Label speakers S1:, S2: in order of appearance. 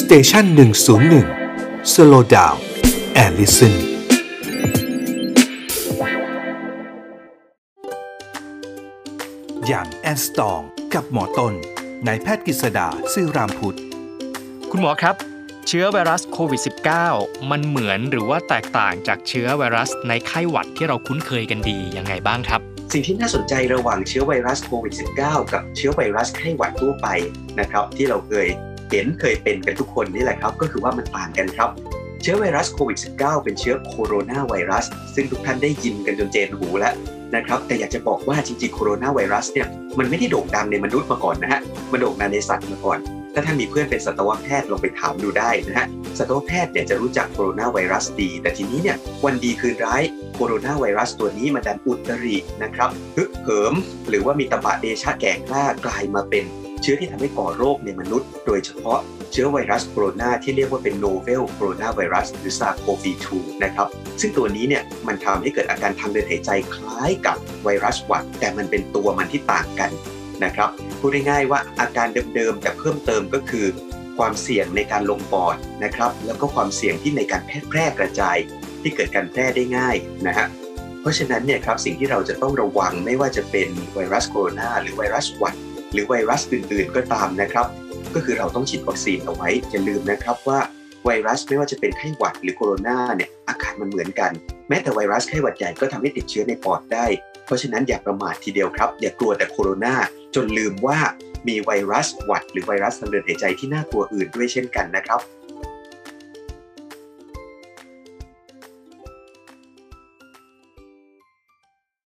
S1: Station หนึ่งศูนย์หนึ่ง Slow Down and Listen Young and Strong กับหมอต้นนายแพทย์กฤษดาศิรามพุช
S2: คุณหมอครับ เชื้อไวรัสโควิด -19 มันเหมือนหรือว่าแตกต่างจากเชื้อไวรัสในไข้หวัดที่เราคุ้นเคยกันดียังไงบ้างครับ
S3: สิ่งที่น่าสนใจระหว่างเชื้อไวรัสโควิด -19 กับเชื้อไวรัสไข้หวัดทั่วไปนะครับที่เราเคย เห็นเคยเป็นกันทุกคนนี่แหละครับ ก็คือว่ามันต่างกันครับ เชื้อไวรัสโควิด -19 เป็นเชื้อโคโรนาไวรัส ซึ่งทุกท่านได้ยินกันจนเจนหูแล้วนะครับ แต่อยากจะบอกว่าจริงๆโคโรนาไวรัสเนี่ยมันไม่ได้โด่งดังในมนุษย์มาก่อนนะฮะมันโด่งดังในสัตว์มาก่อนถ้าท่านมีเพื่อนเป็นสัตวแพทย์ลองไปถามดูได้นะฮะสัตวแพทย์เนี่ยจะรู้จักโคโรนาไวรัสดี แต่ทีนี้เนี่ยวันดีคืนร้ายโคโรนาไวรัสตัวนี้มันดันอุตรินะครับฮึกเหิม หรือว่ามีตบะเดชะแก่กล้ากลายมาเป็น เชื้อที่ทำให้ก่อโรคในมนุษย์ โดยเฉพาะเชื้อไวรัสโคโรนาที่เรียกว่าเป็น novel coronavirus หรือ SARS-CoV-2 นะครับซึ่งตัวนี้เนี่ยมันทำให้เกิดอาการทางเดินหายใจคล้ายกับไวรัสหวัด แต่มันเป็นตัวมันที่ต่างกันนะครับพูดง่ายๆว่าอาการเดิมๆแต่เพิ่มเติมก็คือ ความเสี่ยงในการลงปอดนะครับแล้วก็ความเสี่ยงที่ในการแพร่แพร่กระจาย ที่เกิดการแพร่ได้ง่ายนะฮะเพราะฉะนั้นเนี่ยครับสิ่งที่เราจะต้องระวังไม่ว่าจะเป็นไวรัสโคโรนาหรือไวรัสหวัด หรือไวรัสอื่นๆ ก็ตามนะครับ ก็คือเราต้องฉีดวัคซีนเอาไว้ อย่าลืมนะครับว่าไวรัสไม่ว่าจะเป็นไข้หวัดหรือโคโรนาเนี่ยอาการมันเหมือนกัน แม้แต่ไวรัสไข้หวัดใหญ่ก็ทำให้ติดเชื้อในปอดได้ เพราะฉะนั้นอย่าประมาททีเดียวครับ อย่ากลัวแต่โคโรนาจนลืมว่ามีไวรัสหวัด หรือไวรัสทางเดินหายใจที่น่ากลัวอื่นด้วยเช่นกันนะครับ